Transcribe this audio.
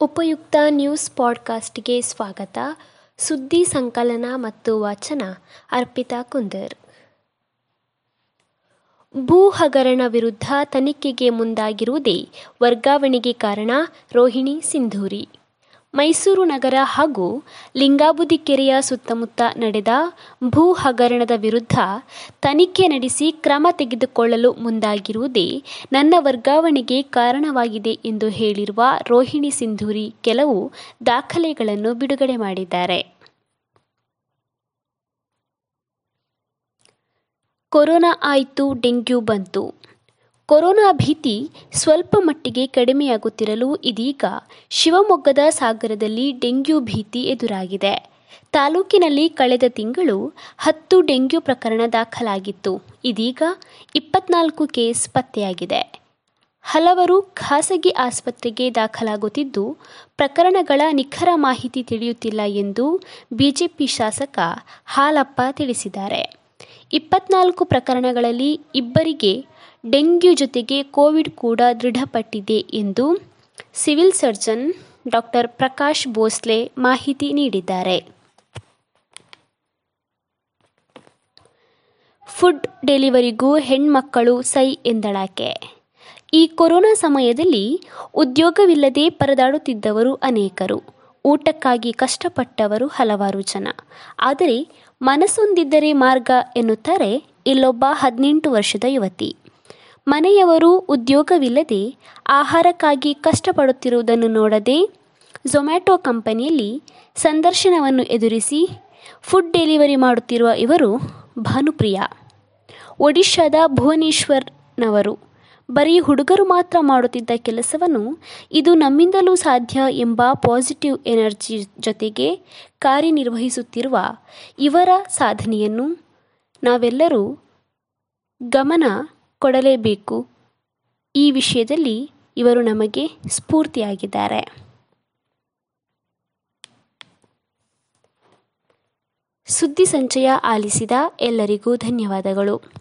ಉಪಯುಕ್ತ ನ್ಯೂಸ್ ಪಾಡ್ಕಾಸ್ಟ್ಗೆ ಸ್ವಾಗತ. ಸುದ್ದಿ ಸಂಕಲನ ಮತ್ತು ವಾಚನ, ಅರ್ಪಿತಾ ಕುಂದರ್. ಭೂ ಹಗರಣ ವಿರುದ್ಧ ತನಿಖೆಗೆ ಮುಂದಾಗಿರುವುದೇ ವರ್ಗಾವಣೆಗೆ ಕಾರಣ ರೋಹಿಣಿ ಸಿಂಧೂರಿ. ಮೈಸೂರು ನಗರ ಹಾಗೂ ಲಿಂಗಾಬುದಿ ಕೆರೆಯ ಸುತ್ತಮುತ್ತ ನಡೆದ ಭೂ ಹಗರಣದ ವಿರುದ್ಧ ತನಿಖೆ ನಡೆಸಿ ಕ್ರಮ ತೆಗೆದುಕೊಳ್ಳಲು ಮುಂದಾಗಿರುವುದೇ ನನ್ನ ವರ್ಗಾವಣೆಗೆ ಕಾರಣವಾಗಿದೆ ಎಂದು ಹೇಳಿರುವ ರೋಹಿಣಿ ಸಿಂಧೂರಿ ಕೆಲವು ದಾಖಲೆಗಳನ್ನು ಬಿಡುಗಡೆ ಮಾಡಿದ್ದಾರೆ. ಕೊರೋನಾ ಆಯಿತು ಡೆಂಗ್ಯೂ ಬಂತು. ಕೊರೋನಾ ಭೀತಿ ಸ್ವಲ್ಪ ಮಟ್ಟಿಗೆ ಕಡಿಮೆಯಾಗುತ್ತಿರಲು ಇದೀಗ ಶಿವಮೊಗ್ಗದ ಸಾಗರದಲ್ಲಿ ಡೆಂಗ್ಯೂ ಭೀತಿ ಎದುರಾಗಿದೆ. ತಾಲೂಕಿನಲ್ಲಿ ಕಳೆದ ತಿಂಗಳು ಹತ್ತು ಡೆಂಗ್ಯೂ ಪ್ರಕರಣ ದಾಖಲಾಗಿತ್ತು. ಇದೀಗ ಇಪ್ಪತ್ನಾಲ್ಕು ಕೇಸ್ ಪತ್ತೆಯಾಗಿದೆ. ಹಲವರು ಖಾಸಗಿ ಆಸ್ಪತ್ರೆಗೆ ದಾಖಲಾಗುತ್ತಿದ್ದು, ಪ್ರಕರಣಗಳ ನಿಖರ ಮಾಹಿತಿ ತಿಳಿಯುತ್ತಿಲ್ಲ ಎಂದು ಬಿಜೆಪಿ ಶಾಸಕ ಹಾಲಪ್ಪ ತಿಳಿಸಿದ್ದಾರೆ. ಇಪ್ಪತ್ನಾಲ್ಕು ಪ್ರಕರಣಗಳಲ್ಲಿ ಇಬ್ಬರಿಗೆ ಡೆಂಗ್ಯೂ ಜೊತೆಗೆ ಕೋವಿಡ್ ಕೂಡ ದೃಢಪಟ್ಟಿದೆ ಎಂದು civil surgeon doctor Prakash Bhosle ಮಾಹಿತಿ ನೀಡಿದ್ದಾರೆ. ಫುಡ್ ಡೆಲಿವರಿಗೂ ಹೆಣ್ಮಕ್ಕಳು ಸೈ ಎಂದಳಾಕೆ ಈ ಕೊರೋನಾ ಸಮಯದಲ್ಲಿ ಉದ್ಯೋಗವಿಲ್ಲದೆ ಪರದಾಡುತ್ತಿದ್ದವರು ಅನೇಕರು. ಊಟಕ್ಕಾಗಿ ಕಷ್ಟಪಟ್ಟವರು ಹಲವಾರು ಜನ. ಆದರೆ ಮನಸ್ಸೊಂದಿದ್ದರೆ ಮಾರ್ಗ ಎನ್ನುತ್ತಾರೆ ಇಲ್ಲೊಬ್ಬ ಹದಿನೆಂಟು ವರ್ಷದ ಯುವತಿ. ಮನೆಯವರು ಉದ್ಯೋಗವಿಲ್ಲದೆ ಆಹಾರಕ್ಕಾಗಿ ಕಷ್ಟಪಡುತ್ತಿರುವುದನ್ನು ನೋಡದೆ ಝೊಮ್ಯಾಟೊ ಕಂಪನಿಯಲ್ಲಿ ಸಂದರ್ಶನವನ್ನು ಎದುರಿಸಿ ಫುಡ್ ಡೆಲಿವರಿ ಮಾಡುತ್ತಿರುವ ಇವರು ಭಾನುಪ್ರಿಯ. ಒಡಿಶಾದ ಭುವನೇಶ್ವರ್ನವರು. ಬರೀ ಹುಡುಗರು ಮಾತ್ರ ಮಾಡುತ್ತಿದ್ದ ಕೆಲಸವನ್ನು ಇದು ನಮ್ಮಿಂದಲೂ ಸಾಧ್ಯ ಎಂಬ ಪಾಸಿಟಿವ್ ಎನರ್ಜಿ ಜೊತೆಗೆ ಕಾರ್ಯನಿರ್ವಹಿಸುತ್ತಿರುವ ಇವರ ಸಾಧನೆಯನ್ನು ನಾವೆಲ್ಲರೂ ಗಮನ ಕೊಡಲೇಬೇಕು. ಈ ವಿಷಯದಲ್ಲಿ ಇವರು ನಮಗೆ ಸ್ಫೂರ್ತಿಯಾಗಿದ್ದಾರೆ. ಸುದ್ದಿ ಸಂಚಯ ಆಲಿಸಿದ ಎಲ್ಲರಿಗೂ ಧನ್ಯವಾದಗಳು.